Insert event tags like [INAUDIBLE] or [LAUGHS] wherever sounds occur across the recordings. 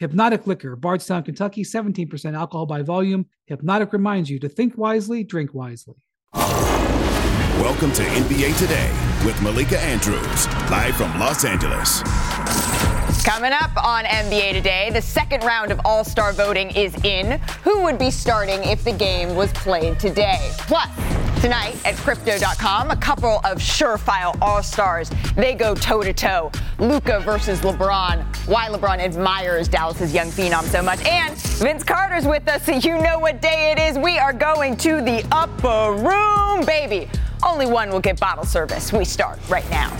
Hpnotiq Liquor, Bardstown, Kentucky, 17% alcohol by volume. Hpnotiq reminds you to think wisely, drink wisely. Welcome to NBA Today with Malika Andrews, live from Los Angeles. Coming up on NBA Today, the second round of All Star voting is in. Who would be starting if the game was played today? Plus, Tonight at Crypto.com, a couple of surefire All Stars. They go toe to toe. Luka versus LeBron. Why LeBron admires Dallas's young phenom so much. And Vince Carter's with us, so you know what day it is. We are going to the upper room, baby. Only one will get bottle service. We start right now.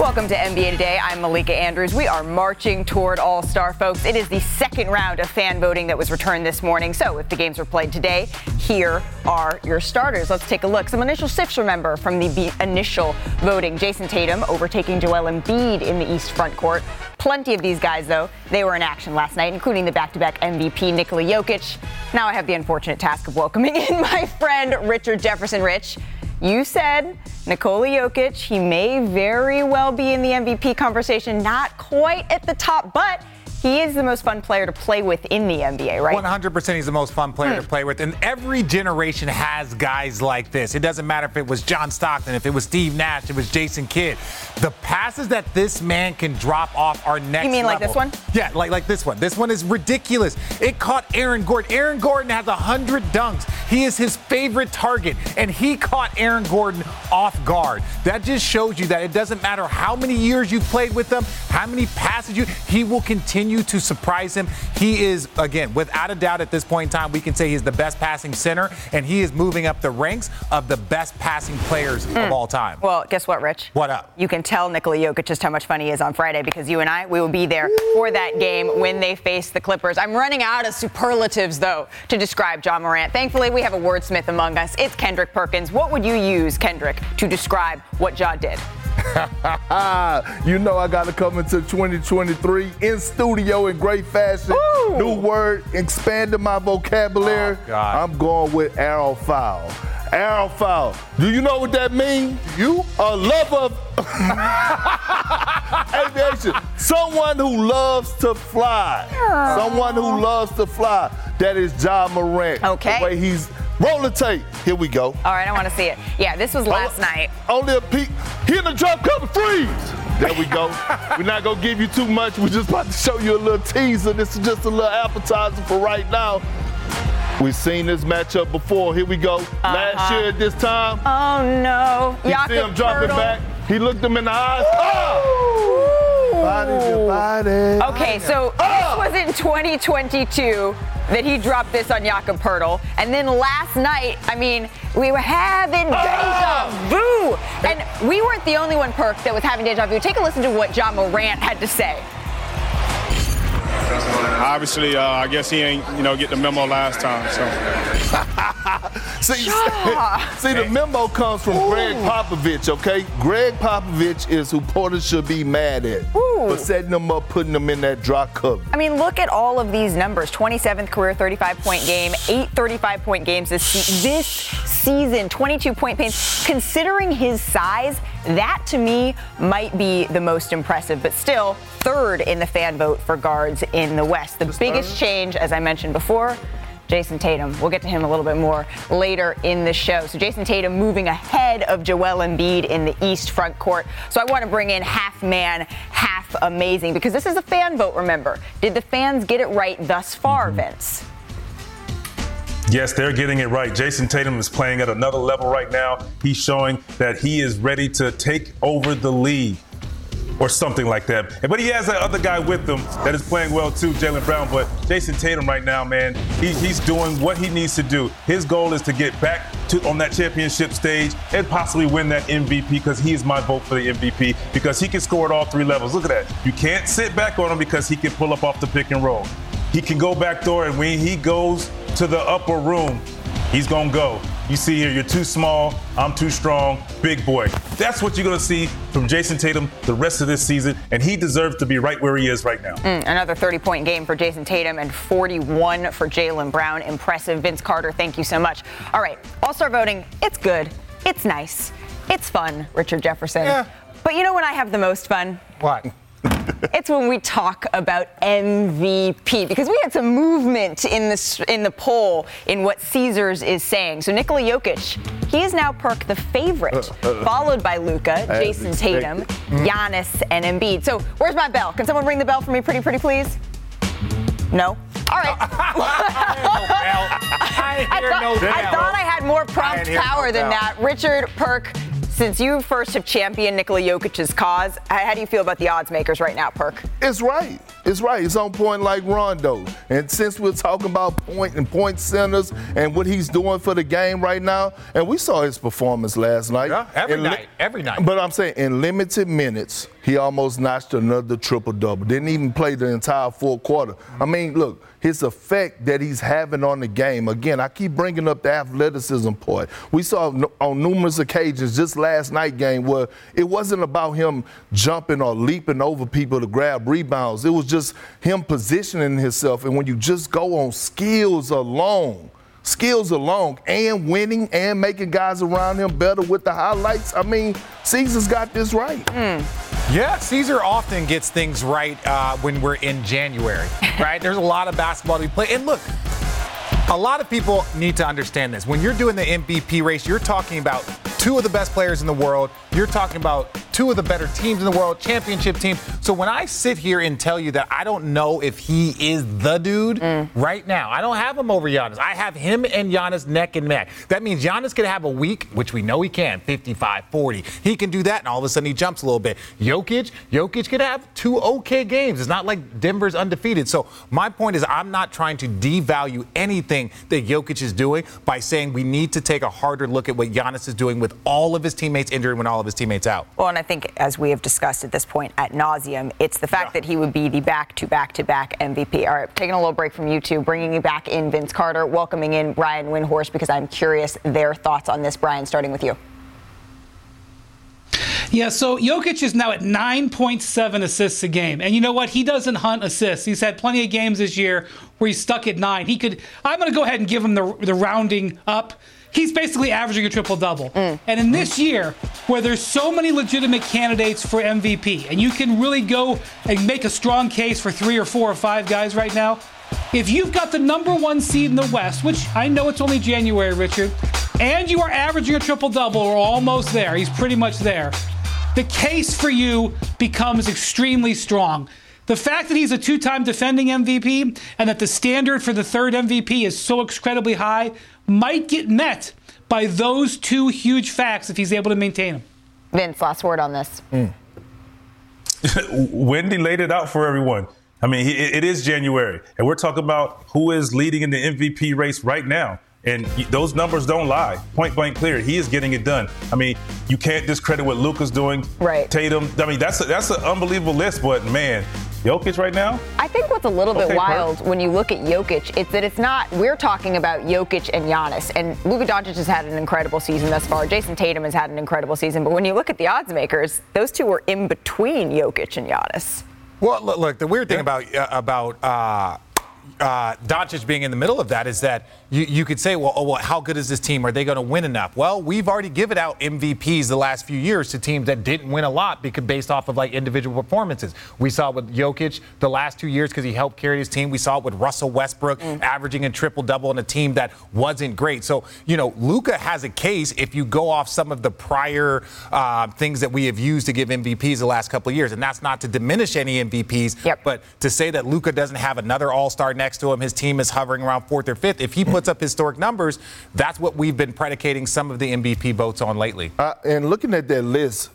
Welcome to NBA Today. I'm Malika Andrews. We are marching toward All Star, folks. It is the second round of fan voting that was returned this morning. So, if the games were played today, here are your starters. Let's take a look. Some initial sifts, remember, from the initial voting. Jayson Tatum overtaking Joel Embiid in the East front court. Plenty of these guys, though, they were in action last night, including the back to back MVP Nikola Jokic. Now I have the unfortunate task of welcoming [LAUGHS] in my friend Richard Jefferson Rich. You said Nikola Jokic, he may very well be in the MVP conversation, not quite at the top, but he is the most fun player to play with in the NBA, right? 100% he's the most fun player hmm. to play with. And every generation has guys like this. It doesn't matter if it was John Stockton, if it was Steve Nash, if it was Jason Kidd. The passes that this man can drop off are next You mean level. like this one? Yeah, like, like this one. This one is ridiculous. It caught Aaron Gordon. Aaron Gordon has 100 dunks. He is his favorite target, and he caught Aaron Gordon off guard. That just shows you that it doesn't matter how many years you've played with him, how many passes you, he will continue continue to surprise him. He is, again, without a doubt at this point in time, we can say he's the best passing center, and he is moving up the ranks of the best passing players mm. of hmm. all time. Well, guess what, Rich? What up? You can tell Nikola Jokic just how much fun he is on Friday because you and I, we will be there for that game when they face the Clippers. I'm running out of superlatives, though, to describe Ja Morant. Thankfully, we have a wordsmith among us. It's Kendrick Perkins. What would you use, Kendrick, to describe what Ja did? [LAUGHS] you know I got to come into 2023 in studio in great fashion. Ooh. New word, expanding my vocabulary. Oh, I'm going with aerophile. Aerophile. Do you know what that means? You a lover of [LAUGHS] aviation. Someone who loves to fly. Aww. Someone who loves to fly. That is Ja Morant. Okay. The way he's Roll the tape. Here we go. All right, I want to see it. Yeah, this was last oh, night. Only a peek. Here the drop cover freeze. There we go. We're not gonna give you too much. We're just about to show you a little teaser. This is just a little appetizer for right now. We've seen this matchup before. Here we go. Uh-huh. Last year at this time. Oh no. You see him dropping back. He looked him in the eyes. Oh! Body body. Okay, so oh! this was in 2022 that he dropped this on Jakob Poeltl. And then last night, I mean, we were having ah! deja vu. And we weren't the only one, Perk, that was having deja vu. Take a listen to what Ja Morant had to say. Obviously, uh, I guess he ain't, you know, get the memo last time. So. [LAUGHS] see, [LAUGHS] see, the memo comes from Ooh. Gregg Popovich. Okay, Gregg Popovich is who Poeltl should be mad at Ooh. for setting them up, putting them in that drop cover. I mean, look at all of these numbers: 27th career 35-point game, eight 35-point games this se- this season, 22 point pace. Considering his size, that to me might be the most impressive, but still third in the fan vote for guards in the West. The biggest change, as I mentioned before, Jayson Tatum. We'll get to him a little bit more later in the show. So Jayson Tatum moving ahead of Joel Embiid in the East front court. So I want to bring in half man, half amazing because this is a fan vote, remember. Did the fans get it right thus far, mm-hmm. Vince? Yes, they're getting it right. Jayson Tatum is playing at another level right now. He's showing that he is ready to take over the league. Or something like that. But he has that other guy with him that is playing well too, Jaylen Brown. But Jayson Tatum right now, man, he, he's doing what he needs to do. His goal is to get back to on that championship stage and possibly win that MVP because he is my vote for the MVP because he can score at all three levels. Look at that. You can't sit back on him because he can pull up off the pick and roll. He can go back door, and when he goes to the upper room, he's gonna go. You see here, you're too small, I'm too strong, big boy. That's what you're going to see from Jayson Tatum the rest of this season, and he deserves to be right where he is right now. Mm, another 30 point game for Jayson Tatum and 41 for Jaylen Brown. Impressive. Vince Carter, thank you so much. All right, All Star voting, it's good, it's nice, it's fun, Richard Jefferson. Yeah. But you know when I have the most fun? What? It's when we talk about MVP because we had some movement in the in the poll in what Caesars is saying. So Nikola Jokic, he is now perk the favorite, followed by Luka, Jayson Tatum, Giannis, and Embiid. So where's my bell? Can someone ring the bell for me, pretty pretty please? No. All right. [LAUGHS] I, I, thought, no I thought I had more prompt hear no power than that. Richard Perk, since you first have championed Nikola Jokic's cause, how how do you feel about the odds makers right now, Perk? It's right. It's right. It's on point like Rondo. And since we're talking about point and point centers and what he's doing for the game right now, and we saw his performance last night. Yeah, every In li- night, every night. But I'm saying in limited minutes, he almost notched another triple double. Didn't even play the entire fourth quarter. I mean, look, his effect that he's having on the game. Again, I keep bringing up the athleticism part. We saw on numerous occasions just last night game where it wasn't about him jumping or leaping over people to grab rebounds. It was just him positioning himself. And when you just go on skills alone, skills alone, and winning and making guys around him better with the highlights, I mean, Caesars got this right. Yeah, Caesar often gets things right uh, when we're in January, [LAUGHS] right? There's a lot of basketball to be played. And look, a lot of people need to understand this. When you're doing the MVP race, you're talking about two of the best players in the world. You're talking about two of the better teams in the world, championship team. So when I sit here and tell you that I don't know if he is the dude mm. right now, I don't have him over Giannis. I have him and Giannis neck and neck. That means Giannis can have a week, which we know he can, 55, 40. He can do that, and all of a sudden he jumps a little bit. Jokic, Jokic could have two okay games. It's not like Denver's undefeated. So my point is, I'm not trying to devalue anything that Jokic is doing by saying we need to take a harder look at what Giannis is doing with all of his teammates injured when all of his teammates out. Well, and I think, as we have discussed at this point at nauseum, it's the fact that he would be the back to back to back MVP. All right, taking a little break from you two, bringing you back in Vince Carter, welcoming in Brian Windhorst because I'm curious their thoughts on this. Brian, starting with you. Yeah, so Jokic is now at 9.7 assists a game. And you know what? He doesn't hunt assists. He's had plenty of games this year where he's stuck at nine. He could, I'm going to go ahead and give him the, the rounding up. He's basically averaging a triple double. Mm. And in this year, where there's so many legitimate candidates for MVP, and you can really go and make a strong case for three or four or five guys right now, if you've got the number one seed in the West, which I know it's only January, Richard, and you are averaging a triple double or almost there, he's pretty much there, the case for you becomes extremely strong. The fact that he's a two time defending MVP and that the standard for the third MVP is so incredibly high might get met by those two huge facts if he's able to maintain them. Vince, last word on this. Hmm. [LAUGHS] Windy laid it out for everyone. I mean, it is January, and we're talking about who is leading in the MVP race right now. And those numbers don't lie. Point blank clear. He is getting it done. I mean, you can't discredit what Luka's doing. Right. Tatum. I mean, that's a, that's an unbelievable list. But man, Jokic right now. I think what's a little bit Okay, wild when you look at Jokic, it's that it's not, we're talking about Jokic and Giannis. And Luka Doncic has had an incredible season thus far. Jayson Tatum has had an incredible season. But when you look at the odds makers, those two were in between Jokic and Giannis. Well, look, look the weird thing about uh, about uh, uh, Doncic being in the middle of that is that you, you could say, well, oh, well, how good is this team? Are they going to win enough? Well, we've already given out MVPs the last few years to teams that didn't win a lot because based off of like individual performances. We saw it with Jokic the last two years because he helped carry his team. We saw it with Russell Westbrook averaging a triple double on a team that wasn't great. So you know, Luka has a case if you go off some of the prior uh, things that we have used to give MVPs the last couple of years, and that's not to diminish any MVPs, Yep. but to say that Luka doesn't have another All Star next to him, his team is hovering around fourth or fifth. If he puts up historic numbers, that's what we've been predicating some of the MVP votes on lately. Uh, and looking at that list,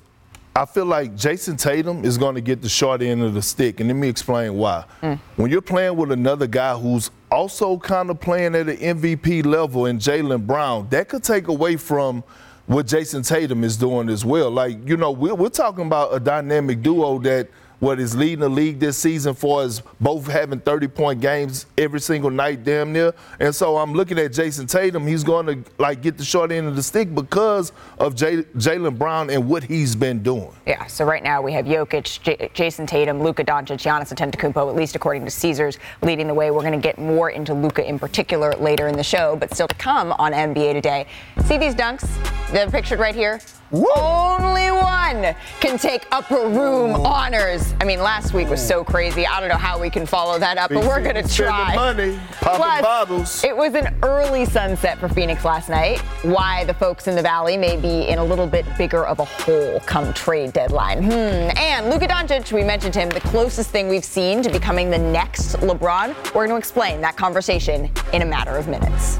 I feel like Jayson Tatum is going to get the short end of the stick, and let me explain why. Mm. When you're playing with another guy who's also kind of playing at an MVP level in Jaylen Brown, that could take away from what Jayson Tatum is doing as well. Like, you know, we're, we're talking about a dynamic duo that – what is leading the league this season for is both having 30 point games every single night, damn near. And so I'm looking at Jayson Tatum. He's going to like get the short end of the stick because of J- Jaylen Brown and what he's been doing. Yeah. So right now we have Jokic, J- Jayson Tatum, Luka Doncic, Giannis Antetokounmpo, at least according to Caesars, leading the way. We're going to get more into Luka in particular later in the show, but still to come on NBA today. See these dunks? They're pictured right here. Woo. Only one can take upper room honors. I mean, last week was so crazy. I don't know how we can follow that up, but we're going to try. money, popping Plus, bottles. It was an early sunset for Phoenix last night. Why the folks in the Valley may be in a little bit bigger of a hole come trade deadline. Hmm. And Luka Doncic, we mentioned him, the closest thing we've seen to becoming the next LeBron. We're going to explain that conversation in a matter of minutes.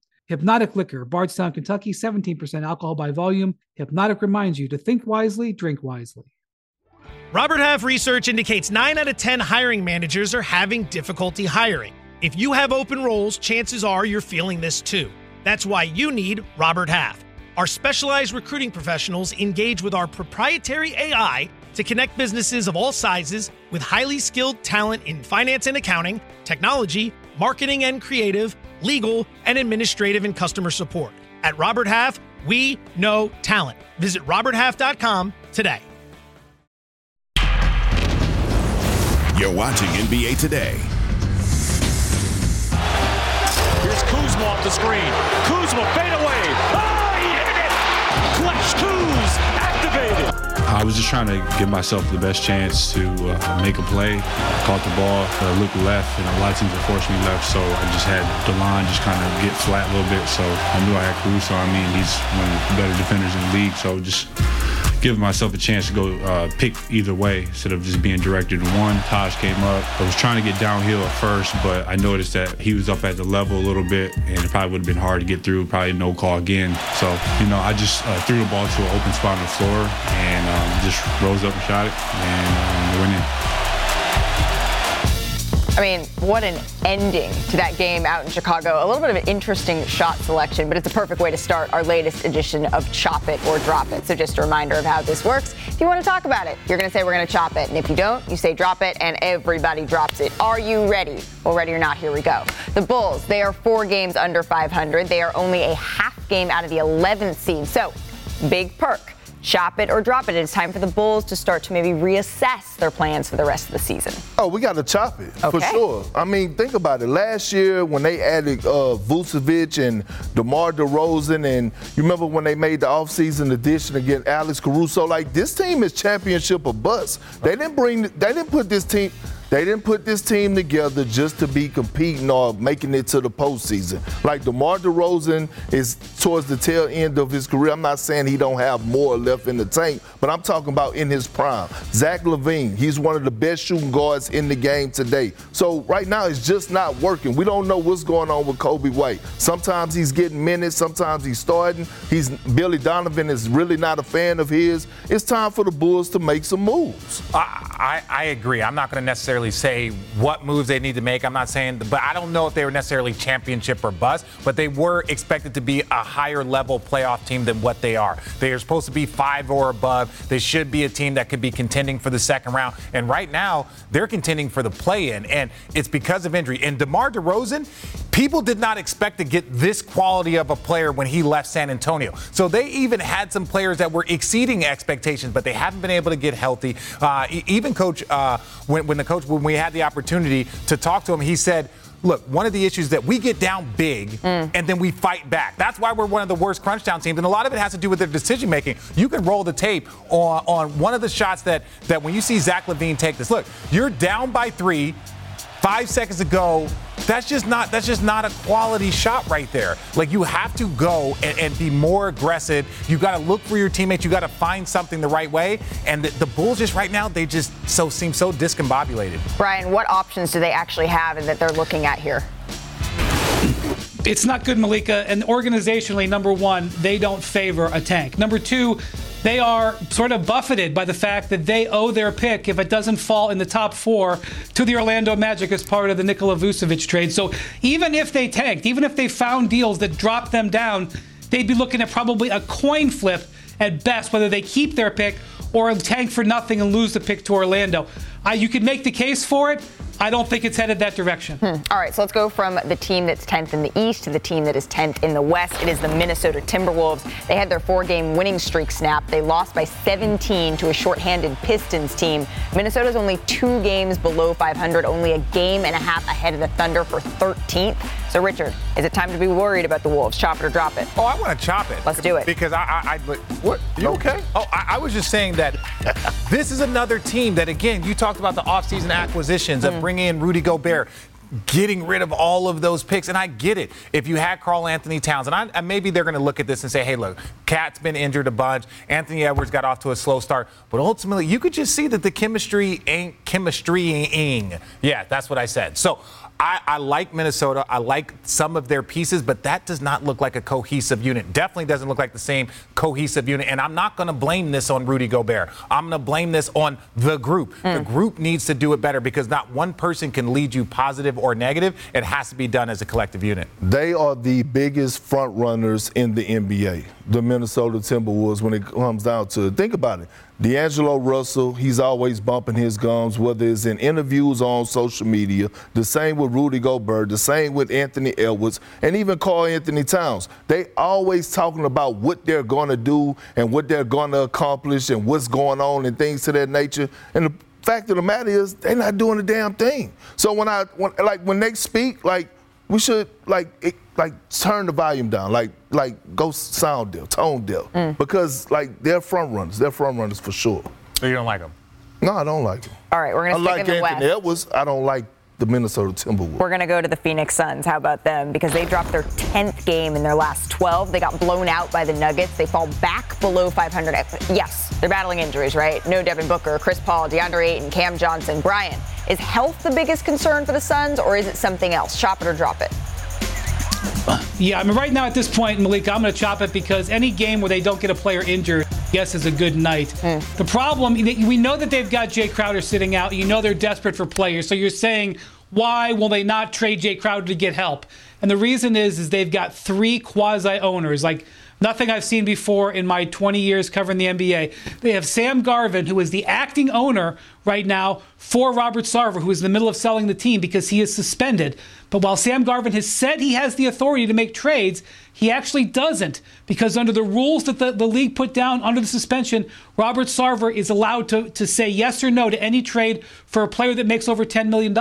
Hpnotiq Liquor, Bardstown, Kentucky, 17% alcohol by volume. Hpnotiq reminds you to think wisely, drink wisely. Robert Half research indicates 9 out of 10 hiring managers are having difficulty hiring. If you have open roles, chances are you're feeling this too. That's why you need Robert Half. Our specialized recruiting professionals engage with our proprietary AI to connect businesses of all sizes with highly skilled talent in finance and accounting, technology, marketing and creative legal, and administrative and customer support. At Robert Half, we know talent. Visit RobertHalf.com today. You're watching NBA Today. Here's Kuzma off the screen. Kuzma fade I was just trying to give myself the best chance to uh, make a play. Caught the ball, uh, looked left, and a lot of teams unfortunately left, so I just had the line just kind of get flat a little bit. So I knew I had Caruso on me, and he's one of the better defenders in the league. So just give myself a chance to go uh, pick either way instead of just being directed to one. Taj came up. I was trying to get downhill at first, but I noticed that he was up at the level a little bit, and it probably would have been hard to get through. Probably no call again. So, you know, I just uh, threw the ball to an open spot on the floor and um, just rose up and shot it, and um, winning. I mean, what an ending to that game out in Chicago. A little bit of an interesting shot selection, but it's a perfect way to start our latest edition of Chop It or Drop It. So, just a reminder of how this works. If you want to talk about it, you're going to say we're going to chop it. And if you don't, you say drop it, and everybody drops it. Are you ready? Well, ready or not, here we go. The Bulls, they are four games under 500. They are only a half game out of the 11th seed. So, big perk chop it or drop it. It's time for the Bulls to start to maybe reassess their plans for the rest of the season. Oh, we got to chop it okay. for sure. I mean, think about it. Last year when they added uh, Vucevic and DeMar DeRozan, and you remember when they made the offseason addition against Alex Caruso? Like this team is championship or bust. They didn't bring. They didn't put this team. They didn't put this team together just to be competing or making it to the postseason. Like DeMar DeRozan is towards the tail end of his career. I'm not saying he don't have more left in the tank, but I'm talking about in his prime. Zach LaVine, he's one of the best shooting guards in the game today. So right now it's just not working. We don't know what's going on with Coby White. Sometimes he's getting minutes, sometimes he's starting. He's Billy Donovan is really not a fan of his. It's time for the Bulls to make some moves. I, I, I agree. I'm not going to necessarily necessarily say what moves they need to make. I'm not saying, but I don't know if they were necessarily championship or bust, but they were expected to be a higher level playoff team than what they are. They are supposed to be five or above. They should be a team that could be contending for the second round. And right now, they're contending for the play in, and it's because of injury. And DeMar DeRozan, people did not expect to get this quality of a player when he left San Antonio. So they even had some players that were exceeding expectations, but they haven't been able to get healthy. Uh, even coach, uh, when, when the coach when we had the opportunity to talk to him, he said, look, one of the issues that we get down big mm. and then we fight back. That's why we're one of the worst crunch down teams. And a lot of it has to do with their decision making. You can roll the tape on, on one of the shots that, that when you see Zach LaVine take this, look, you're down by three, five seconds to go. That's just not that's just not a quality shot right there. Like you have to go and, and be more aggressive. You got to look for your teammates. You got to find something the right way. And the, the, Bulls just right now they just so seem so discombobulated. Brian, what options do they actually have and that they're looking at here? It's not good, Malika. And organizationally, number one, they don't favor a tank. Number two, they are sort of buffeted by the fact that they owe their pick if it doesn't fall in the top four to the Orlando Magic as part of the Nikola Vucevic trade. So even if they tanked, even if they found deals that dropped them down, they'd be looking at probably a coin flip at best, whether they keep their pick or tank for nothing and lose the pick to Orlando. Uh, you could make the case for it. I don't think it's headed that direction. Hmm. All right, so let's go from the team that's 10th in the East to the team that is 10th in the West. It is the Minnesota Timberwolves. They had their four game winning streak snapped. They lost by 17 to a shorthanded Pistons team. Minnesota's only two games below 500, only a game and a half ahead of the Thunder for 13th. So, Richard, is it time to be worried about the Wolves? Chop it or drop it? Oh, I want to chop it. Let's do it. Because I, I, I what? You okay? Oh, I, I was just saying that [LAUGHS] this is another team that, again, you talked about the offseason acquisitions mm. of bringing in Rudy Gobert getting rid of all of those picks. And I get it. If you had Karl-Anthony Towns, and I, maybe they're going to look at this and say, hey, look, KAT's been injured a bunch. Anthony Edwards got off to a slow start. But ultimately, you could just see that the chemistry ain't chemistrying. Yeah, that's what I said. So I, I, like Minnesota. I like some of their pieces, but that does not look like a cohesive unit. Definitely doesn't look like the same cohesive unit. And I'm not going to blame this on Rudy Gobert. I'm going to blame this on the group. Mm. The group needs to do it better because not one person can lead you positive or negative. It has to be done as a collective unit. They are the biggest front runners in the NBA, the Minnesota Timberwolves, when it comes down to it. Think about it. D'Angelo Russell, he's always bumping his gums, whether it's in interviews or on social media. The same with Rudy Gobert, the same with Anthony Edwards, and even Karl-Anthony Towns. They always talking about what they're going to do and what they're going to accomplish and what's going on and things to that nature. And the fact of the matter is, they're not doing a damn thing. So when I, when, like, when they speak, like, we should, like, it, like turn the volume down, like like go sound deal, tone deal, mm. because like they're front runners, they're front runners for sure. So you don't like them? No, I don't like them. All right, we're gonna. I like in the Anthony West. Edwards. I don't like the Minnesota Timberwolves. We're going to go to the Phoenix Suns. How about them? Because they dropped their 10th game in their last 12. They got blown out by the Nuggets. They fall back below 500. Yes, they're battling injuries, right? No Devin Booker, Chris Paul, DeAndre Ayton, Cam Johnson, Brian. Is health the biggest concern for the Suns, or is it something else? Chop it or drop it. Yeah, I mean, right now at this point, Malika, I'm going to chop it because any game where they don't get a player injured, yes, is a good night. Mm. The problem, we know that they've got Jae Crowder sitting out. You know they're desperate for players. So you're saying, why will they not trade Jae Crowder to get help? And the reason is, is they've got three quasi owners. Like Nothing I've seen before in my 20 years covering the NBA. They have Sam Garvin, who is the acting owner right now for Robert Sarver, who is in the middle of selling the team because he is suspended. But while Sam Garvin has said he has the authority to make trades, he actually doesn't because under the rules that the, the league put down under the suspension, Robert Sarver is allowed to, to say yes or no to any trade for a player that makes over $10 million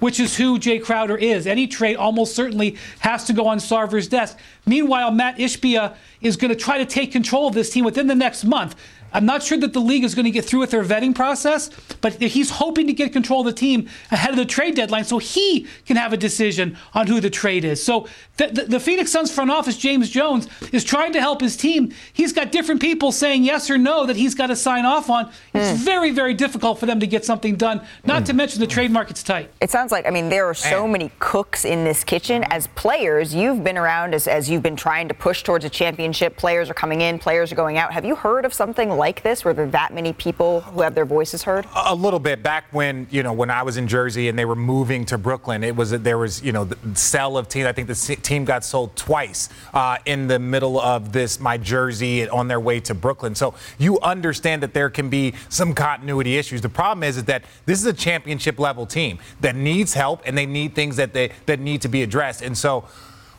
which is who Jae Crowder is. Any trade almost certainly has to go on Sarver's desk. Meanwhile, Mat Ishbia is going to try to take control of this team within the next month. I'm not sure that the league is going to get through with their vetting process, but he's hoping to get control of the team ahead of the trade deadline so he can have a decision on who the trade is. So the, the, the, Phoenix Suns front office, James Jones, is trying to help his team. He's got different people saying yes or no that he's got to sign off on. It's mm. very, very difficult for them to get something done, not mm. to mention the trade market's tight. It sounds like, I mean, there are so Man. many cooks in this kitchen. As players, you've been around as, as you've been trying to push towards a championship. Players are coming in, players are going out. Have you heard of something like like this? Were there are that many people who have their voices heard? A little bit. Back when you know when I was in Jersey and they were moving to Brooklyn, it was there was you know the sell of team. I think the team got sold twice uh, in the middle of this my Jersey on their way to Brooklyn. So you understand that there can be some continuity issues. The problem is, is that this is a championship level team that needs help and they need things that they that need to be addressed. And so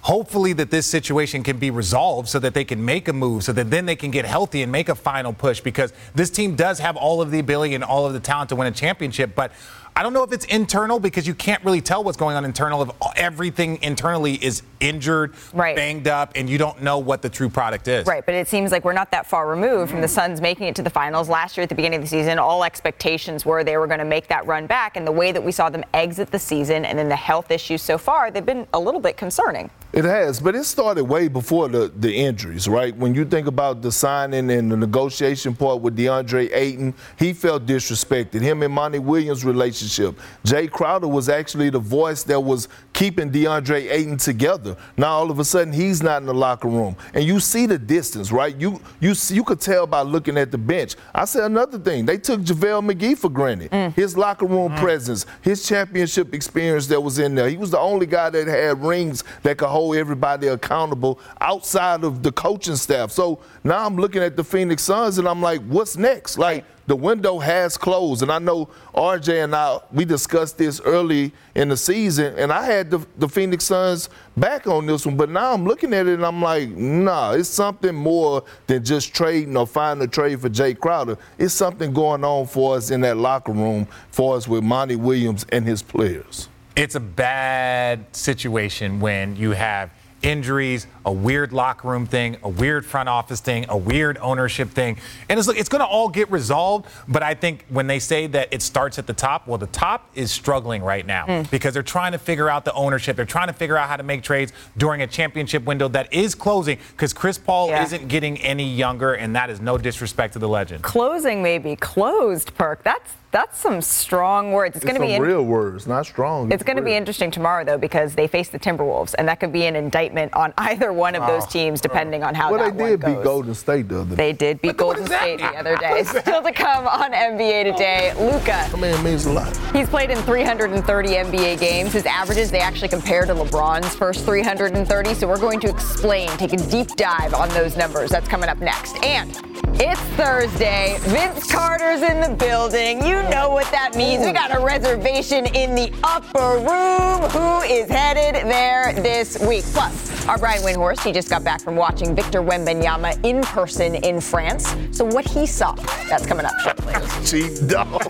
hopefully that this situation can be resolved so that they can make a move, so that then they can get healthy and make a final push because this team does have all of the ability and all of the talent to win a championship. But I don't know if it's internal because you can't really tell what's going on internal if everything internally is injured, right. banged up, and you don't know what the true product is. Right, but it seems like we're not that far removed from the Suns making it to the finals. Last year at the beginning of the season, all expectations were they were going to make that run back, and the way that we saw them exit the season and then the health issues so far, they've been a little bit concerning. It has, but it started way before the, the injuries, right? When you think about the signing and the negotiation part with DeAndre Ayton, he felt disrespected. Him and Monty Williams' relationship. Jae Crowder was actually the voice that was keeping DeAndre Ayton together. Now all of a sudden he's not in the locker room, and you see the distance, right? You you you could tell by looking at the bench. I said another thing. They took JaVale McGee for granted. Mm. His locker room mm. presence, his championship experience that was in there. He was the only guy that had rings that could hold hold everybody accountable outside of the coaching staff. So now I'm looking at the Phoenix Suns and I'm like, what's next? Like the window has closed, and I know RJ and I we discussed this early in the season, and I had the, the Phoenix Suns back on this one, but now I'm looking at it and I'm like, nah, it's something more than just trading or finding a trade for Jae Crowder. It's something going on for us in that locker room for us with Monty Williams and his players. It's a bad situation when you have injuries, a weird locker room thing, a weird front office thing, a weird ownership thing. And it's, it's going to all get resolved. But I think when they say that it starts at the top, well, the top is struggling right now mm. because they're trying to figure out the ownership. They're trying to figure out how to make trades during a championship window that is closing because Chris Paul yeah. isn't getting any younger, and that is no disrespect to the legend. Closing maybe closed, Perk. That's that's some strong words. It's, it's going to be in- real words, not strong. It's, it's going to be interesting tomorrow though because they face the Timberwolves, and that could be an indictment on [LAUGHS] either one of those ah, teams, ah. depending on how well, that they did beat Golden State the other day. They did beat Golden State the other [LAUGHS] day. Still to come on NBA today, Luka. I mean, it means a lot. He's played in 330 NBA games. His averages they actually compare to LeBron's first 330. So we're going to explain, take a deep dive on those numbers. That's coming up next. And it's Thursday. Vince Carter's in the building. You know what that means. We got a reservation in the upper room. Who is headed there this week? Plus, our Brian Windhorst, he just got back from watching Victor Wembanyama in person in France. So what he saw, that's coming up shortly. [LAUGHS] Cheap dog.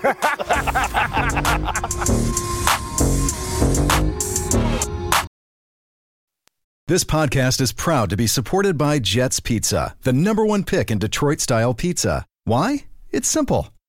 This podcast is proud to be supported by Jets Pizza, the number one pick in Detroit style pizza. Why? It's simple.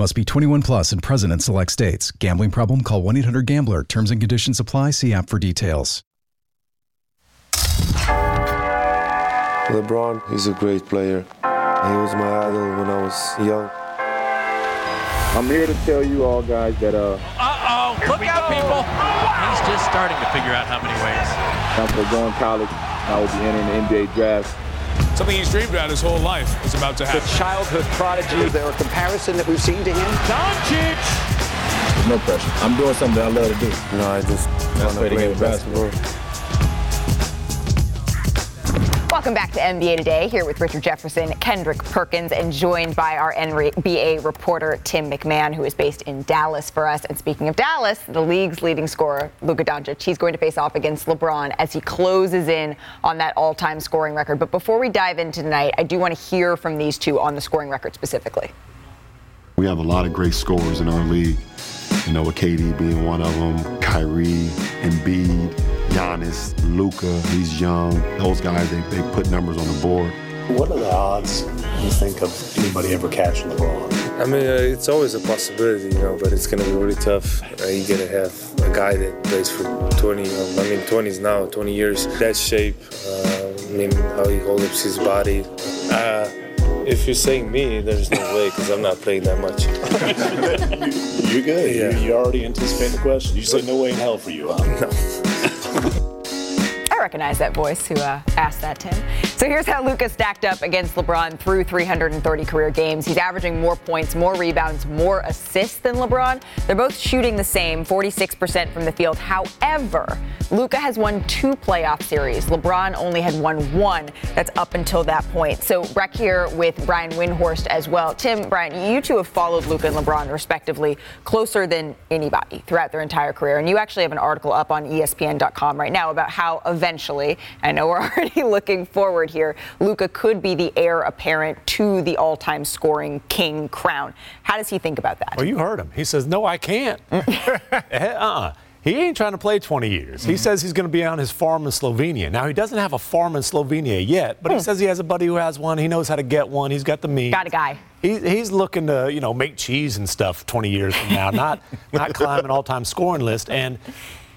Must be 21 plus and present in select states. Gambling problem? Call 1 800 GAMBLER. Terms and conditions apply. See app for details. LeBron, is a great player. He was my idol when I was young. I'm here to tell you all guys that uh. Uh oh! Look out, go. people! He's just starting to figure out how many ways. After going college, I will be entering the NBA draft. Something he's dreamed about his whole life is about to happen. The childhood prodigy. Is there a comparison that we've seen to him? Doncic! No pressure. I'm doing something I love to do. No, I just want to play basketball. Welcome back to NBA Today, here with Richard Jefferson, Kendrick Perkins, and joined by our NBA reporter, Tim McMahon, who is based in Dallas for us. And speaking of Dallas, the league's leading scorer, Luka Doncic, he's going to face off against LeBron as he closes in on that all time scoring record. But before we dive into tonight, I do want to hear from these two on the scoring record specifically. We have a lot of great scorers in our league. You know, with KD being one of them, Kyrie, Embiid, Giannis, Luka, he's young. Those guys, they, they put numbers on the board. What are the odds you think of anybody ever catching LeBron? I mean, uh, it's always a possibility, you know, but it's going to be really tough. Uh, you got to have a guy that plays for 20, um, I mean, 20s now, 20 years. That shape, uh, I mean, how he holds up his body. Uh, if you're saying me, there's no way because I'm not playing that much. You're good. Yeah. You, you already anticipate the question. You said no way in hell for you, huh? I [LAUGHS] recognize that voice who uh, asked that, Tim. So here's how Luka stacked up against LeBron through 330 career games. He's averaging more points, more rebounds, more assists than LeBron. They're both shooting the same, 46% from the field. However, Luka has won two playoff series. LeBron only had won one. That's up until that point. So Breck here with Brian Windhorst as well. Tim, Brian, you two have followed Luka and LeBron respectively closer than anybody throughout their entire career. And you actually have an article up on ESPN.com right now about how eventually, I know we're [LAUGHS] already looking forward here, Luka could be the heir apparent to the all-time scoring king crown. How does he think about that? Well, you heard him. He says, "No, I can't." Mm. [LAUGHS] uh-uh. He ain't trying to play 20 years. He mm-hmm. says he's going to be on his farm in Slovenia. Now, he doesn't have a farm in Slovenia yet, but he mm. says he has a buddy who has one. He knows how to get one. He's got the means. Got a guy. He, he's looking to, you know, make cheese and stuff 20 years from now, not [LAUGHS] not climb an all-time scoring list. And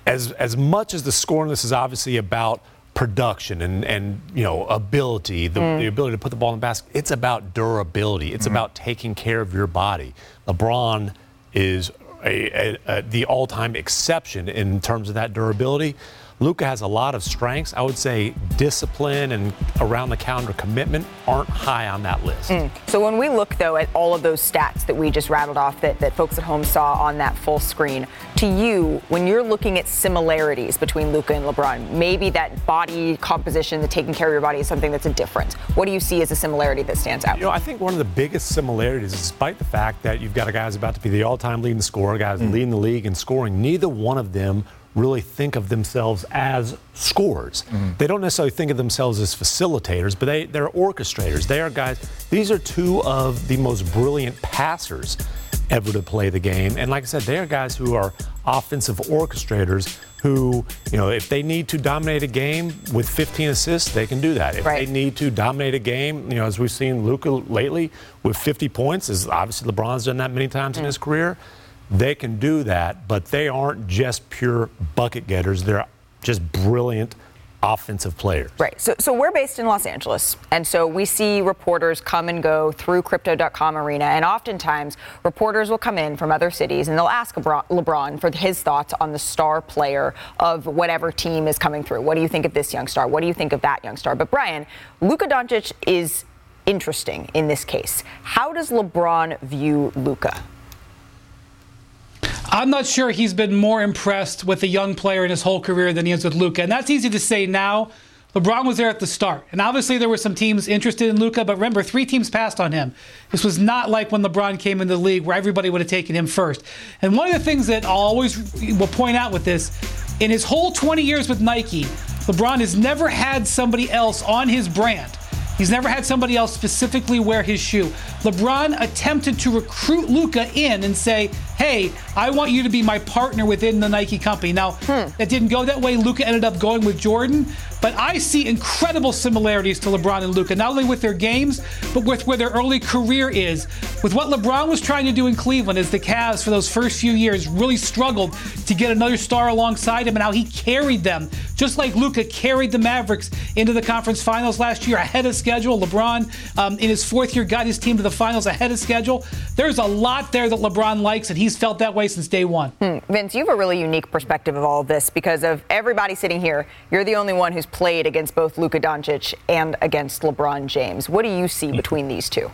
as as much as the scoring list is obviously about production and and you know ability, the, Mm. the ability to put the ball in the basket, it's about durability. It's Mhm. about taking care of your body. LeBron is a, a, a, the all-time exception in terms of that durability. Luka has a lot of strengths. I would say discipline and around the counter commitment aren't high on that list. Mm. So when we look though at all of those stats that we just rattled off that, that folks at home saw on that full screen, to you, when you're looking at similarities between Luka and LeBron, maybe that body composition, the taking care of your body is something that's a difference. What do you see as a similarity that stands out? You know, I think one of the biggest similarities, despite the fact that you've got a guy who's about to be the all-time leading scorer, guys leading the league in scoring, neither one of them really think of themselves as scorers. Mm-hmm. They don't necessarily think of themselves as facilitators, but they, they're orchestrators. They are guys, these are two of the most brilliant passers ever to play the game. And like I said, they are guys who are offensive orchestrators who, you know, if they need to dominate a game with 15 assists, they can do that. If they need to dominate a game, you know, as we've seen Luka lately with 50 points, as obviously LeBron's done that many times in his career, they can do that, but they aren't just pure bucket getters. They're just brilliant offensive players. Right. So, so we're based in Los Angeles, and so we see reporters come and go through Crypto.com Arena, and oftentimes reporters will come in from other cities and they'll ask LeBron, for his thoughts on the star player of whatever team is coming through. What do you think of this young star? What do you think of that young star? But Brian, Luka Doncic is interesting in this case. How does LeBron view Luka? I'm not sure he's been more impressed with a young player in his whole career than he is with Luka. And that's easy to say now. LeBron was there at the start. And obviously there were some teams interested in Luka, but remember, three teams passed on him. This was not like when LeBron came into the league where everybody would have taken him first. And one of the things that I'll always will point out with this, in his whole 20 years with Nike, LeBron has never had somebody else on his brand. He's never had somebody else specifically wear his shoe. LeBron attempted to recruit Luka in and say, "Hey, I want you to be my partner within the Nike company." Now, hmm. that didn't go that way. Luka ended up going with Jordan, but I see incredible similarities to LeBron and Luka, not only with their games, but with where their early career is. With what LeBron was trying to do in Cleveland, as the Cavs for those first few years really struggled to get another star alongside him, and how he carried them, just like Luka carried the Mavericks into the conference finals last year ahead of schedule. LeBron, um, in his fourth year, got his team to the finals ahead of schedule. There's a lot there that LeBron likes, and he's felt that way since day one. Hmm. Vince, you have a really unique perspective of all of this because of everybody sitting here. You're the only one who's played against both Luka Doncic and against LeBron James. What do you see between these two?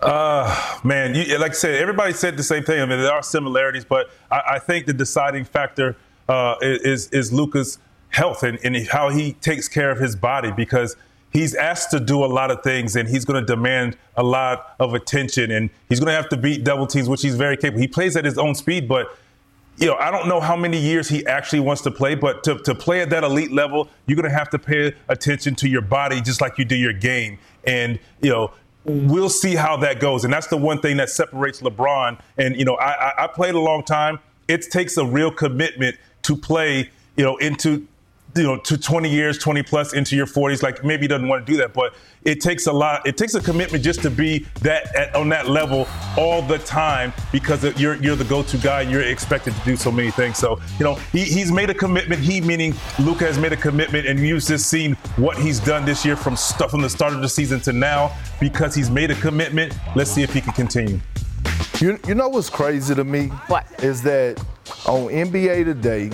Uh, man, you, like I said, everybody said the same thing. I mean, there are similarities, but I, I think the deciding factor uh, is is Luka's health and, and how he takes care of his body because he's asked to do a lot of things and he's going to demand a lot of attention and he's going to have to beat double teams, which he's very capable. He plays at his own speed, but you know, I don't know how many years he actually wants to play, but to, to play at that elite level, you're going to have to pay attention to your body just like you do your game. And, you know, we'll see how that goes. And that's the one thing that separates LeBron. And, you know, I, I, I played a long time. It takes a real commitment to play, you know, into you know, to 20 years, 20 plus into your 40s. Like maybe he doesn't want to do that, but it takes a lot. It takes a commitment just to be that at, on that level all the time because you're you're the go-to guy. and You're expected to do so many things. So you know, he, he's made a commitment. He meaning Luka has made a commitment, and you've just seen what he's done this year from stuff from the start of the season to now because he's made a commitment. Let's see if he can continue. You, you know what's crazy to me? What? Is that on NBA Today,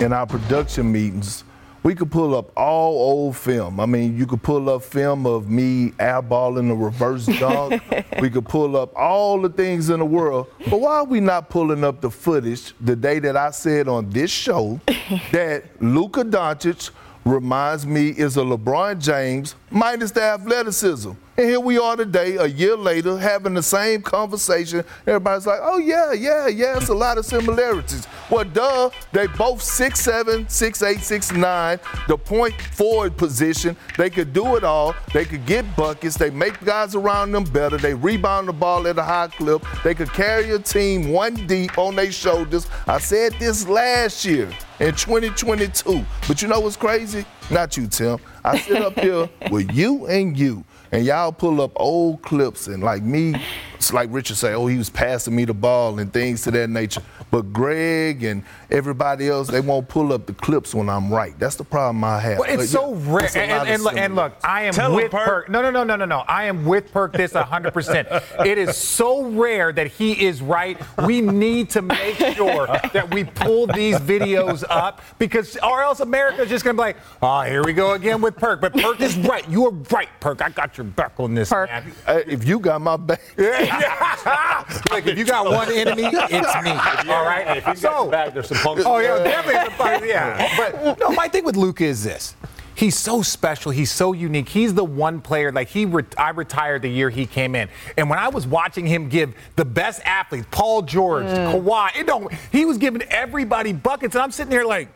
in our production meetings, we could pull up all old film. I mean, you could pull up film of me airballing a reverse dunk. [LAUGHS] we could pull up all the things in the world. But why are we not pulling up the footage the day that I said on this show [LAUGHS] that Luka Doncic reminds me is a LeBron James minus the athleticism? And here we are today, a year later, having the same conversation. Everybody's like, oh, yeah, yeah, yeah, it's a lot of similarities. Well, duh, they both 6'7, 6'8, 6'9, the point forward position. They could do it all. They could get buckets. They make guys around them better. They rebound the ball at a high clip. They could carry a team one deep on their shoulders. I said this last year in 2022. But you know what's crazy? Not you, Tim. I sit up here [LAUGHS] with you and you and y'all pull up old clips and like me, it's like Richard say, oh, he was passing me the ball and things to that nature. But Greg and everybody else, they won't pull up the clips when I'm right. That's the problem I have. Well, it's But, so yeah, rare. it's And, and, look, and look, I am Tell with Perk. Perk. No, no, no, no, no, no. I am with Perk this 100%. it is so rare that he is right. We need to make sure that we pull these videos up because, or else America's just going to be like, oh, here we go again with Perk. But Perk is right. You are right, Perk. I got your back on this, man. Hey, if you got my back, [LAUGHS] Look, if you got one enemy, it's me. All right. If you so, back, there's some punks. Oh yeah, definitely. Some punks, yeah. [LAUGHS] But no, my thing with Luka is this. He's so special. He's so unique. He's the one player. Like he, re- I retired the year he came in, and when I was watching him give the best athletes, Paul George, mm. Kawhi, it don't. He was giving everybody buckets, and I'm sitting there like,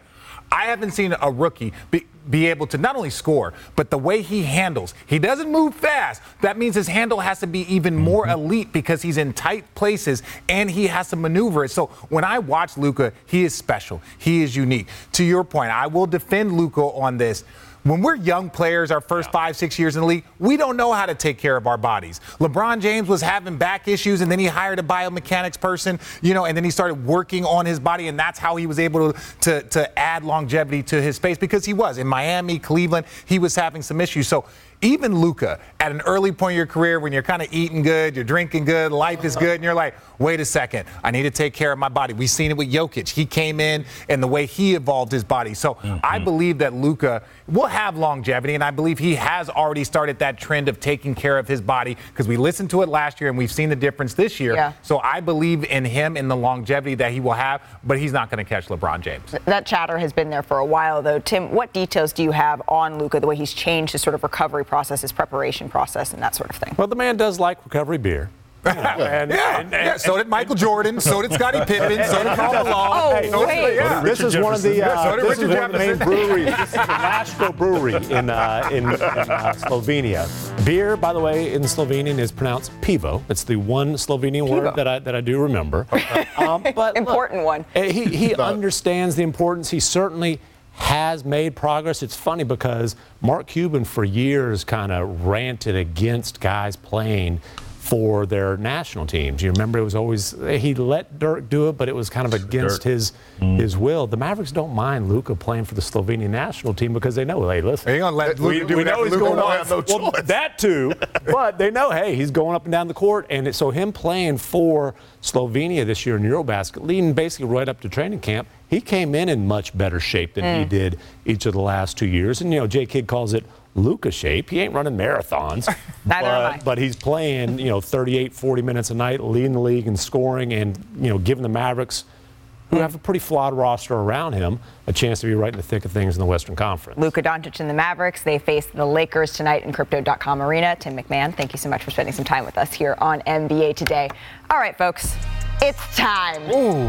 I haven't seen a rookie be, be able to not only score, but the way he handles. He doesn't move fast. That means his handle has to be even more mm-hmm. elite because he's in tight places and he has to maneuver it. So when I watch Luka, he is special. He is unique. To your point, I will defend Luka on this. When we're young players, our first five, six years in the league, we don't know how to take care of our bodies. LeBron James was having back issues, and then he hired a biomechanics person, you know, and then he started working on his body, and that's how he was able to, to, to add longevity to his space because he was in Miami, Cleveland, he was having some issues. So even Luka, at an early point in your career when you're kind of eating good, you're drinking good, life is good, and you're like, wait a second, I need to take care of my body. We've seen it with Jokic. He came in and the way he evolved his body. So I mm-hmm. believe that Luka will have longevity, and I believe he has already started that trend of taking care of his body because we listened to it last year and we've seen the difference this year. Yeah. So I believe in him and the longevity that he will have, but he's not going to catch LeBron James. That chatter has been there for a while, though. Tim, what details do you have on Luka, the way he's changed his sort of recovery process, his preparation process, and that sort of thing? Well, the man does like recovery beer. [LAUGHS] You know, and, Yeah, and- yeah. So did Michael Jordan. So did Scottie [LAUGHS] Pippen. So did Karl Malone. Oh, so did- wait. yeah. This is one of the Yeah, so uh, did this is Richard one of the main breweries. This is the Lashko Brewery in uh, in, in uh, Slovenia. Beer, by the way, in Slovenian is pronounced pivo. It's the one Slovenian Pivo. word that I that I do remember. [LAUGHS] Um, but Important one. uh, he he understands the importance. He certainly has made progress. It's funny because Mark Cuban for years kind of ranted against guys playing for their national teams. You remember it was always he let Dirk do it, but it was kind of against his mm. his will. The Mavericks don't mind Luka playing for the Slovenian national team because they know, hey, listen, They ain't gonna let we, Luka do we know he's Luka going don't on. have no well, choice. that too, [LAUGHS] but they know, hey, he's going up and down the court, and it, so him playing for Slovenia this year in EuroBasket, leading basically right up to training camp, he came in in much better shape than he mm. did each of the last two years. And you know, Jay Kidd calls it Luka shape. He ain't running marathons, [LAUGHS] Neither am I. but, but he's playing, you know, 38, 40 minutes a night, leading the league in scoring, and you know, giving the Mavericks. Who have a pretty flawed roster around him, a chance to be right in the thick of things in the Western Conference. Luka Doncic and the Mavericks. They face the Lakers tonight in Crypto.com Arena. Tim McMahon, thank you so much for spending some time with us here on NBA Today. All right, folks. It's time.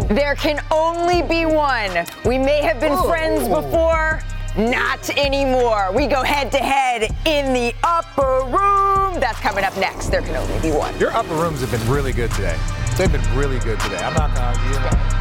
There can only be one. We may have been friends before, not anymore. We go head to head in the upper room. That's coming up next. There can only be one. Your upper rooms have been really good today. They've been really good today. I'm not gonna argue.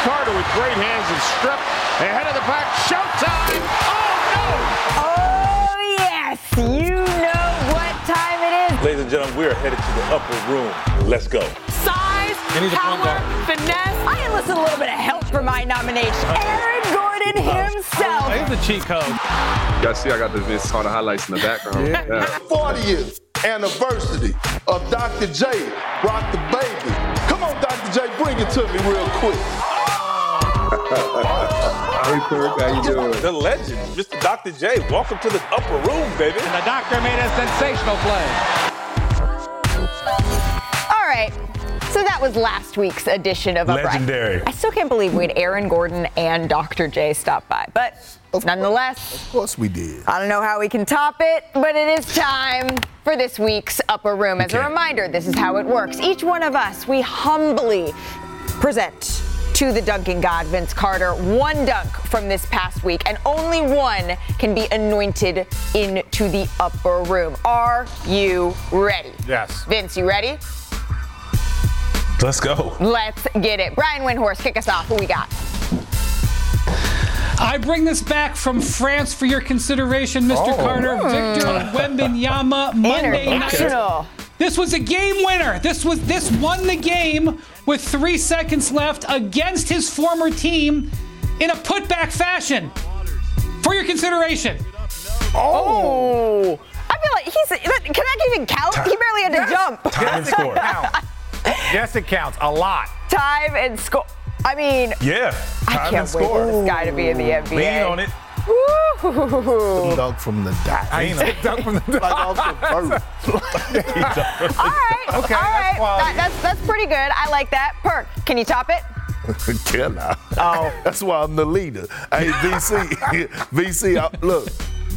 Carter with great hands and strip ahead of the pack. Showtime! Oh, no! Oh yes! You know what time it is. Ladies and gentlemen, we are headed to the upper room. Let's go. Size, power, finesse. I enlisted a little bit of help for my nomination. Aaron Gordon himself. Here's a cheat code. Y'all see I got the Vince Carter highlights in the background. Yeah. 40th anniversary of Dr. J, Rock the Baby. Come on, Dr. J, bring it to me real quick. [LAUGHS] Hey, Kirk, how you doing? The legend, Mr. Dr. J. Welcome to the upper room, baby. And the doctor made a sensational play. All right. So that was last week's edition of Upright. Legendary. I still can't believe we had Aaron Gordon and Dr. J stop by, but nonetheless, Of course we did. I don't know how we can top it, but it is time for this week's Upper Room. As a reminder, this is how it works. Each one of us, we humbly present to the dunking god, Vince Carter, one dunk from this past week, and only one can be anointed into the upper room. Are you ready? Yes. Vince, you ready? Let's go. Let's get it. Brian Windhorst, kick us off. Who we got? I bring this back from France for your consideration, Mr. Oh. Carter. Hmm. Victor [LAUGHS] Wembanyama Monday night. International. This was a game winner. This was this won the game with three seconds left against his former team in a putback fashion. For your consideration. Oh. I feel like he's. Can that even count? He barely had to jump. Yes, it counts. yes, it counts. A lot. Time and score. I mean, Yeah. I can't and score. wait for this guy to be in the NBA. Lean on it. Woo. Dunk from the dot. I said dunk from the Like off the first. [LAUGHS] All right. Okay, All that's right. quality. That- that's that's pretty good. I like that. Perk. Can you top it? [LAUGHS] Can I? Oh. [LAUGHS] That's why I'm the leader. Hey, VC, VC, I, look.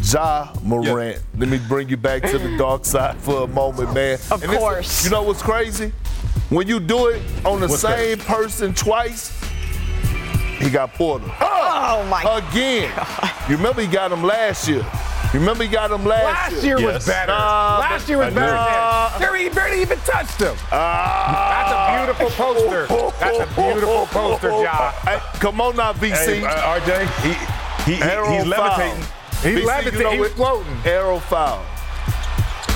Ja Morant. Let me bring you back to the dark side for a moment, man. Of this- course. you know what's crazy? When you do it on the What's that? same person twice, he got Poeltl. Oh my. God. Again. You remember he got him last year. You remember he got him last, year? Last year was Yes. better. Nah, Last year was I better. know. than- There he barely even touched him. Ah. That's a beautiful poster. That's a beautiful poster, Ja. Hey, come on now, VC. Hey, uh, RJ, he, he, he Arrow he's foul. levitating. He VC, levitated. you know he was floating. aerophile.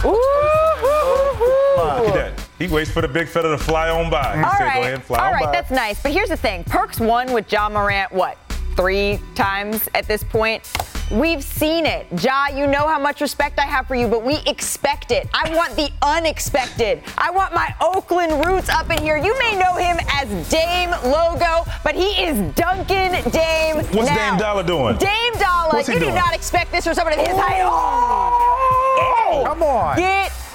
Ooh, ooh, ooh, ooh. Look at that. He waits for the big fella to fly on by. He All said, right. go ahead and fly All on right, by. that's nice. But here's the thing Perks won with Ja Morant, what, three times at this point? We've seen it. Ja, you know how much respect I have for you, but we expect it. I want the unexpected. I want my Oakland roots up in here. You may know him as Dame Logo, but he is Duncan Dame. What's now. Dame Dollar doing? Dame Dollar, What's he you do doing? not expect this from someone of his height. Oh! Come on. Get That's out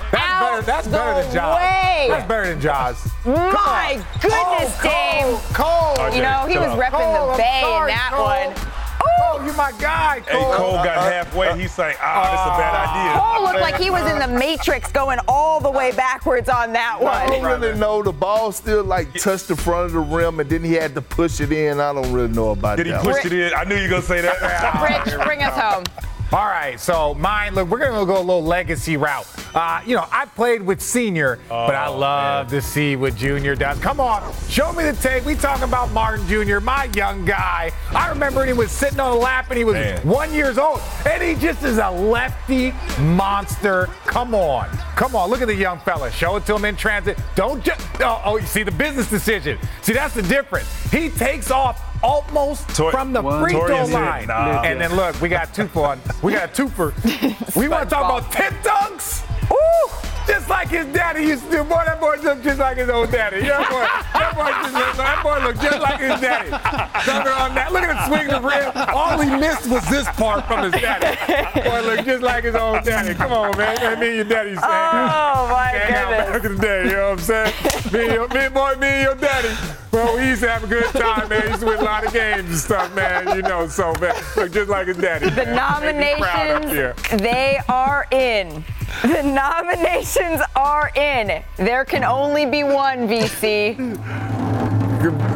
better. That's the better than Jaws. way. That's better than Jaws. My goodness, oh, Dame. Cole. RJ, You know, he was repping Cole, the I'm Bay in that Cole. one. Cole, you my guy, Hey, Cole. Cole got uh, halfway. Uh, He's like, ah, this is a bad uh, idea. Cole looked like he was in the Matrix going all the way backwards on that one. I don't really know. The ball still like touched the front of the rim, and then he had to push it in. I don't really know about that. Did he that. push it in? I knew you were going to say that. Rich, bring us home. All right, so mine. Look, we're gonna go a little legacy route. Uh, you know, I played with Senior, but I Oh, love to see what Junior does. Come on, show me the tape. We talking about Martin Jr., my young guy. I remember when he was sitting on the lap and he was Man. one years old, and he just is a lefty monster. Come on, come on. Look at the young fella. Show it to him in transit. Don't just. Oh, oh, you see the business decision. See, that's the difference. He takes off almost Tor- from the One. free throw Torian's here. line, Nah. and then look, we got two for we got two for. [LAUGHS] we want to talk about 10 dunks. Ooh, just like his daddy used to do. Boy, that boy looked just like his old daddy. Yeah, boy, that boy, just, that boy looked just like his daddy. On that. Look at him swing the rim. All he missed was this part from his daddy. Boy, looked just like his old daddy. Come on, man. That me and your daddy saying. Oh, my Hang out goodness. back in the day, you know what I'm saying? Me and your, me, boy, me and your daddy. Well, we used to have a good time, man. Used to win a lot of games and stuff, man. You know, so man, look just like his daddy. The nominations, they are in. The nominations are in. There can only be one, VC.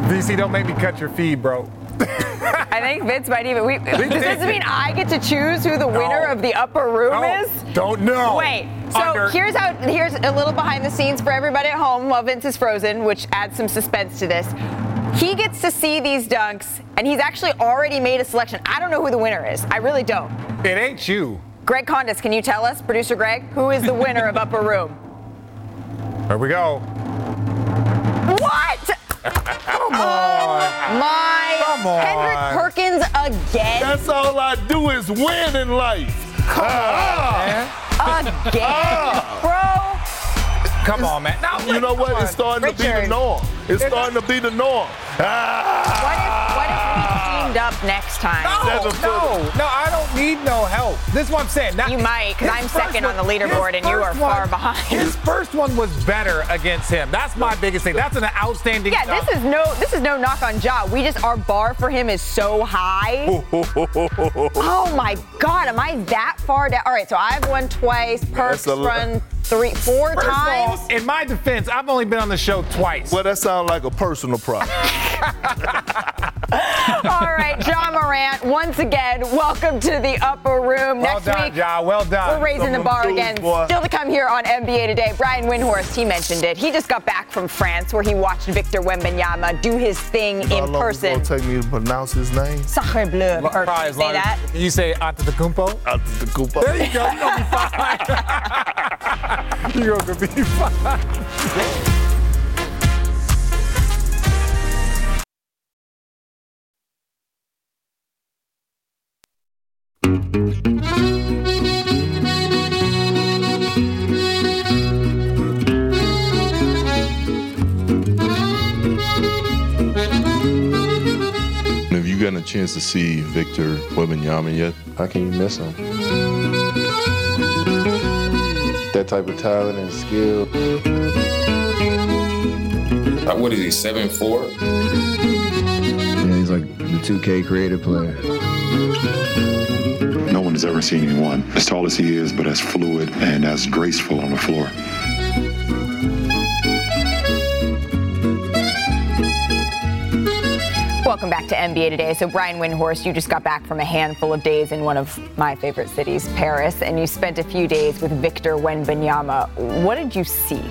VC, don't make me cut your feed, bro. [LAUGHS] I think Vince might even. We, does this mean I get to choose who the winner of the upper room No. is? Don't know. Wait. So Under- here's how. Here's a little behind the scenes for everybody at home while Vince is frozen, which adds some suspense to this. He gets to see these dunks, and he's actually already made a selection. I don't know who the winner is. I really don't. It ain't you. Greg Condis, can you tell us, producer Greg, who is the winner of Upper Room? Here we go. What? Come on. Oh my! Come on. Kendrick Perkins again. That's all I do is win in life. Ah. Again, bro. Come on, man. No, You know what? It's starting to be the norm. It's starting to be the norm. Ah. We up next time? No, no, no, I don't need no help. This is what I'm saying. Now, You might, 'cause his I'm first second on the leaderboard and you are first far behind. His first one was better against him. That's my biggest thing. That's an outstanding Yeah, job. this is no this is no knock on Ja. We just our bar for him is so high. [LAUGHS] Oh my God, am I that far down? All right, so I've won twice. Perks That's a run three, four First of all, times. in my defense, I've only been on the show twice. Well, that sounds like a personal problem. [LAUGHS] All right, Ja Morant, once again, welcome to the upper room. Well Next done, week, Ja. Well done. We're raising the bar again. boy. Still to come here on NBA Today. Brian Windhorst, he mentioned it. He just got back from France where he watched Victor Wembanyama do his thing How in long person. It's gonna take me to pronounce his name. Sacre bleu. Or Try as say long that. Can you say Antetokounmpo? Out the Koopa. There you go. You're gonna be fine. [LAUGHS] You're gonna be fine. Gotten a chance to see Victor Wembanyama yet? How can you miss him? That type of talent and skill. Uh, what is he, seven four? Yeah, he's like the 2K creative player. No one has ever seen anyone as tall as he is, but as fluid and as graceful on the floor. Welcome back to NBA Today. So, Brian Windhorst, you just got back from a handful of days in one of my favorite cities, Paris, and you spent a few days with Victor Wembanyama. What did you see?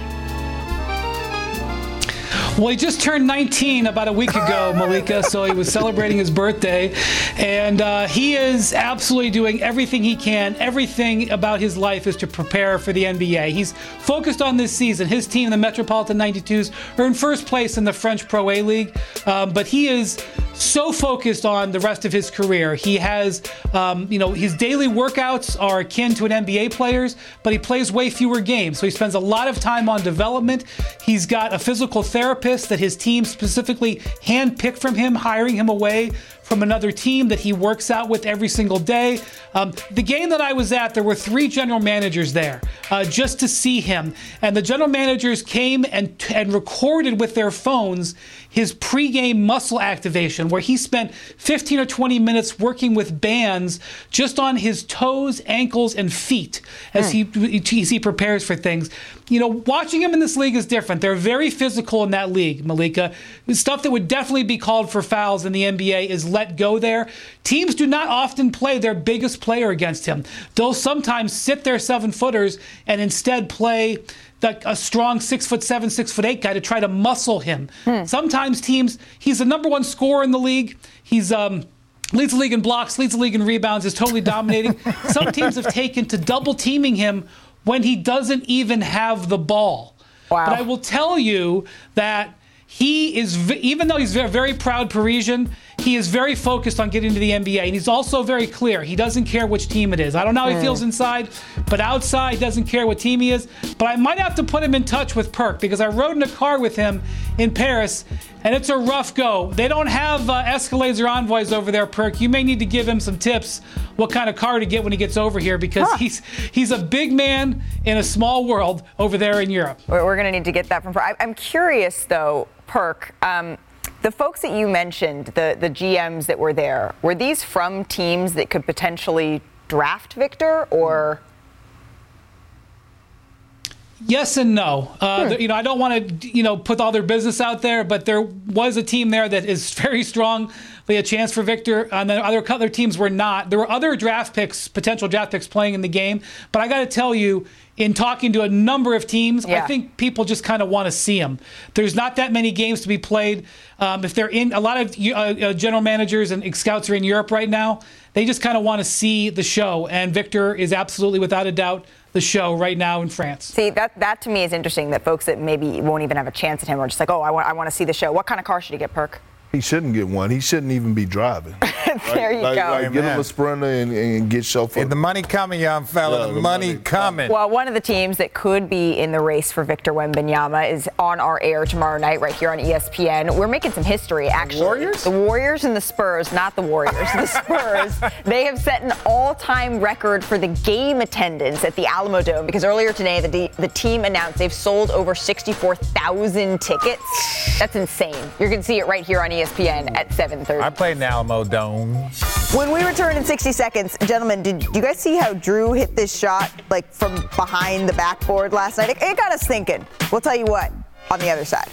Well, he just turned 19 about a week ago, [LAUGHS] Malika, so he was celebrating his birthday. And uh, he is absolutely doing everything he can. Everything about his life is to prepare for the NBA. He's focused on this season. His team, the Metropolitan 92s, are in first place in the French Pro A League, um, but he is so focused on the rest of his career. He has, um, you know, his daily workouts are akin to an NBA player's, but he plays way fewer games. So he spends a lot of time on development. He's got a physical therapist that his team specifically handpicked from him, hiring him away from another team that he works out with every single day. Um, the game that I was at, there were three general managers there uh, just to see him. And the general managers came and, and recorded with their phones his pregame muscle activation, where he spent 15 or 20 minutes working with bands just on his toes, ankles, and feet as he as he prepares for things. You know, watching him in this league is different. They're very physical in that league, Malika. Stuff that would definitely be called for fouls in the NBA is let go there. Teams do not often play their biggest player against him. They'll sometimes sit their seven footers and instead play like a strong six foot seven, six foot eight guy to try to muscle him. Sometimes teams, he's the number one scorer in the league. He's um leads the league in blocks, leads the league in rebounds, is totally dominating. [LAUGHS] Some teams have taken to double teaming him when he doesn't even have the ball. But I will tell you that he is, even though he's a very proud Parisian, he is very focused on getting to the NBA. And he's also very clear. He doesn't care which team it is. I don't know how he Mm. feels inside, but outside, doesn't care what team he is. But I might have to put him in touch with Perk because I rode in a car with him in Paris, and it's a rough go. They don't have uh, Escalades or Envoys over there, Perk. You may need to give him some tips what kind of car to get when he gets over here because he's he's a big man in a small world over there in Europe. We're, going to need to get that from. I, I'm curious, though, Perk. Um, The folks that you mentioned, the, the GMs that were there, were these from teams that could potentially draft Victor or? Yes and no. Uh, You know, I don't want to, you know, put all their business out there, but there was a team there that is [LAUGHS] very strong. A chance for Victor, and then other other teams were not. There were other draft picks, potential draft picks, playing in the game. But I got to tell you, in talking to a number of teams, Yeah. I think people just kind of want to see him. There's not that many games to be played. Um, if they're in, a lot of uh, uh, general managers and scouts are in Europe right now. They just kind of want to see the show, and Victor is absolutely, without a doubt, the show right now in France. See, that, that to me is interesting that folks that maybe won't even have a chance at him are just like, oh, I want, I want to see the show. What kind of car should he get, Perk? He shouldn't get one. He shouldn't even be driving. [LAUGHS] there you like, go. Like, get him a sprinter and, and get chauffeur. And the money coming, young fella. Yeah, the, money, coming. Well, one of the teams that could be in the race for Victor Wembanyama is on our air tomorrow night, right here on ESPN. We're making some history, actually. Warriors? The Warriors and the Spurs, not the Warriors, the [LAUGHS] Spurs. They have set an all-time record for the game attendance at the Alamodome because earlier today the, the team announced they've sold over 64,000 tickets. That's insane. You're going to see it right here on E ESPN at 7:30. I played in Alamodome. When we return in 60 seconds, gentlemen, did you guys see how Jrue hit this shot like from behind the backboard last night? It, it got us thinking. We'll tell you what on the other side.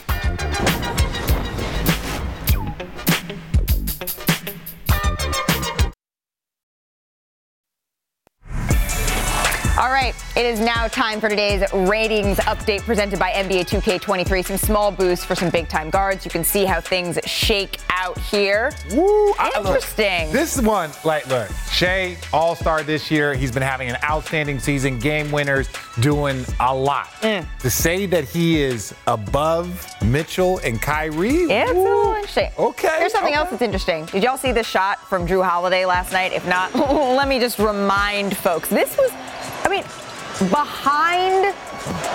All right, it is now time for today's ratings update presented by NBA 2K23. Some small boosts for some big time guards. You can see how things shake out here. Woo, I- look, Interesting. this one, like, look, Shai, All Star this year. He's been having an outstanding season, game winners, doing a lot. Mm. To say that he is above Mitchell and Kyrie, it's a little interesting. Okay, Here's something okay. else that's interesting. Did y'all see the shot from Jrue Holiday last night? If not, [LAUGHS] let me just remind folks. This was, I mean, behind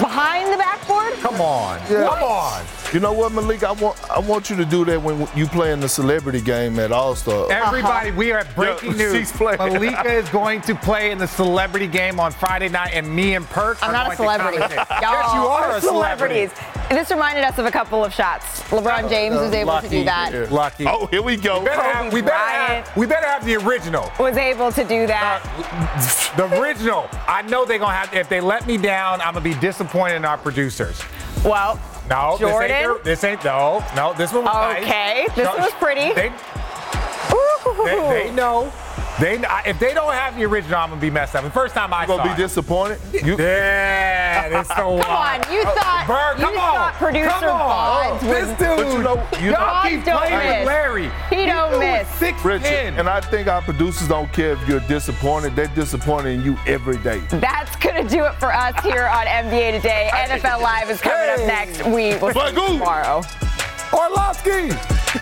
behind the backboard. Come on, Yeah. come on. You know what, Malik? I want I want you to do that when you play in the celebrity game at All Star. Everybody, we are [LAUGHS] at breaking Yeah, news. she's. Malika is going to play in the celebrity game on Friday night, and me and Perk I'm are not a going to celebrity. Y'all yes, you are a celebrity. This reminded us of a couple of shots. LeBron oh, James was able to do that. Lucky. Oh, here we go. We better, have, we, better have, we better have the original. Was able to do that. Uh, the original. I know they're gonna have. If they let me down, I'm gonna be disappointed in our producers. Well, No, Jordan? this ain't. the- This ain't. No, no. This one was nice. Okay, this No, one was pretty. They, they, they know. They if they don't have the original, I'm gonna be messed up. The first time I You gonna saw be it. disappointed? You, Yeah, that's the one. Come on, you thought Bird, you come on, thought producer come on. Bonds This dude, But you know- you y'all know- keep playing don't with miss. Larry. He don't doing miss. Six Richard, ten. and I think our producers don't care if you're disappointed. They're disappointed in you every day. That's gonna do it for us here on NBA Today. [LAUGHS] NFL Live is coming up Hey. next. We will see you Magoo. tomorrow. Orlovsky.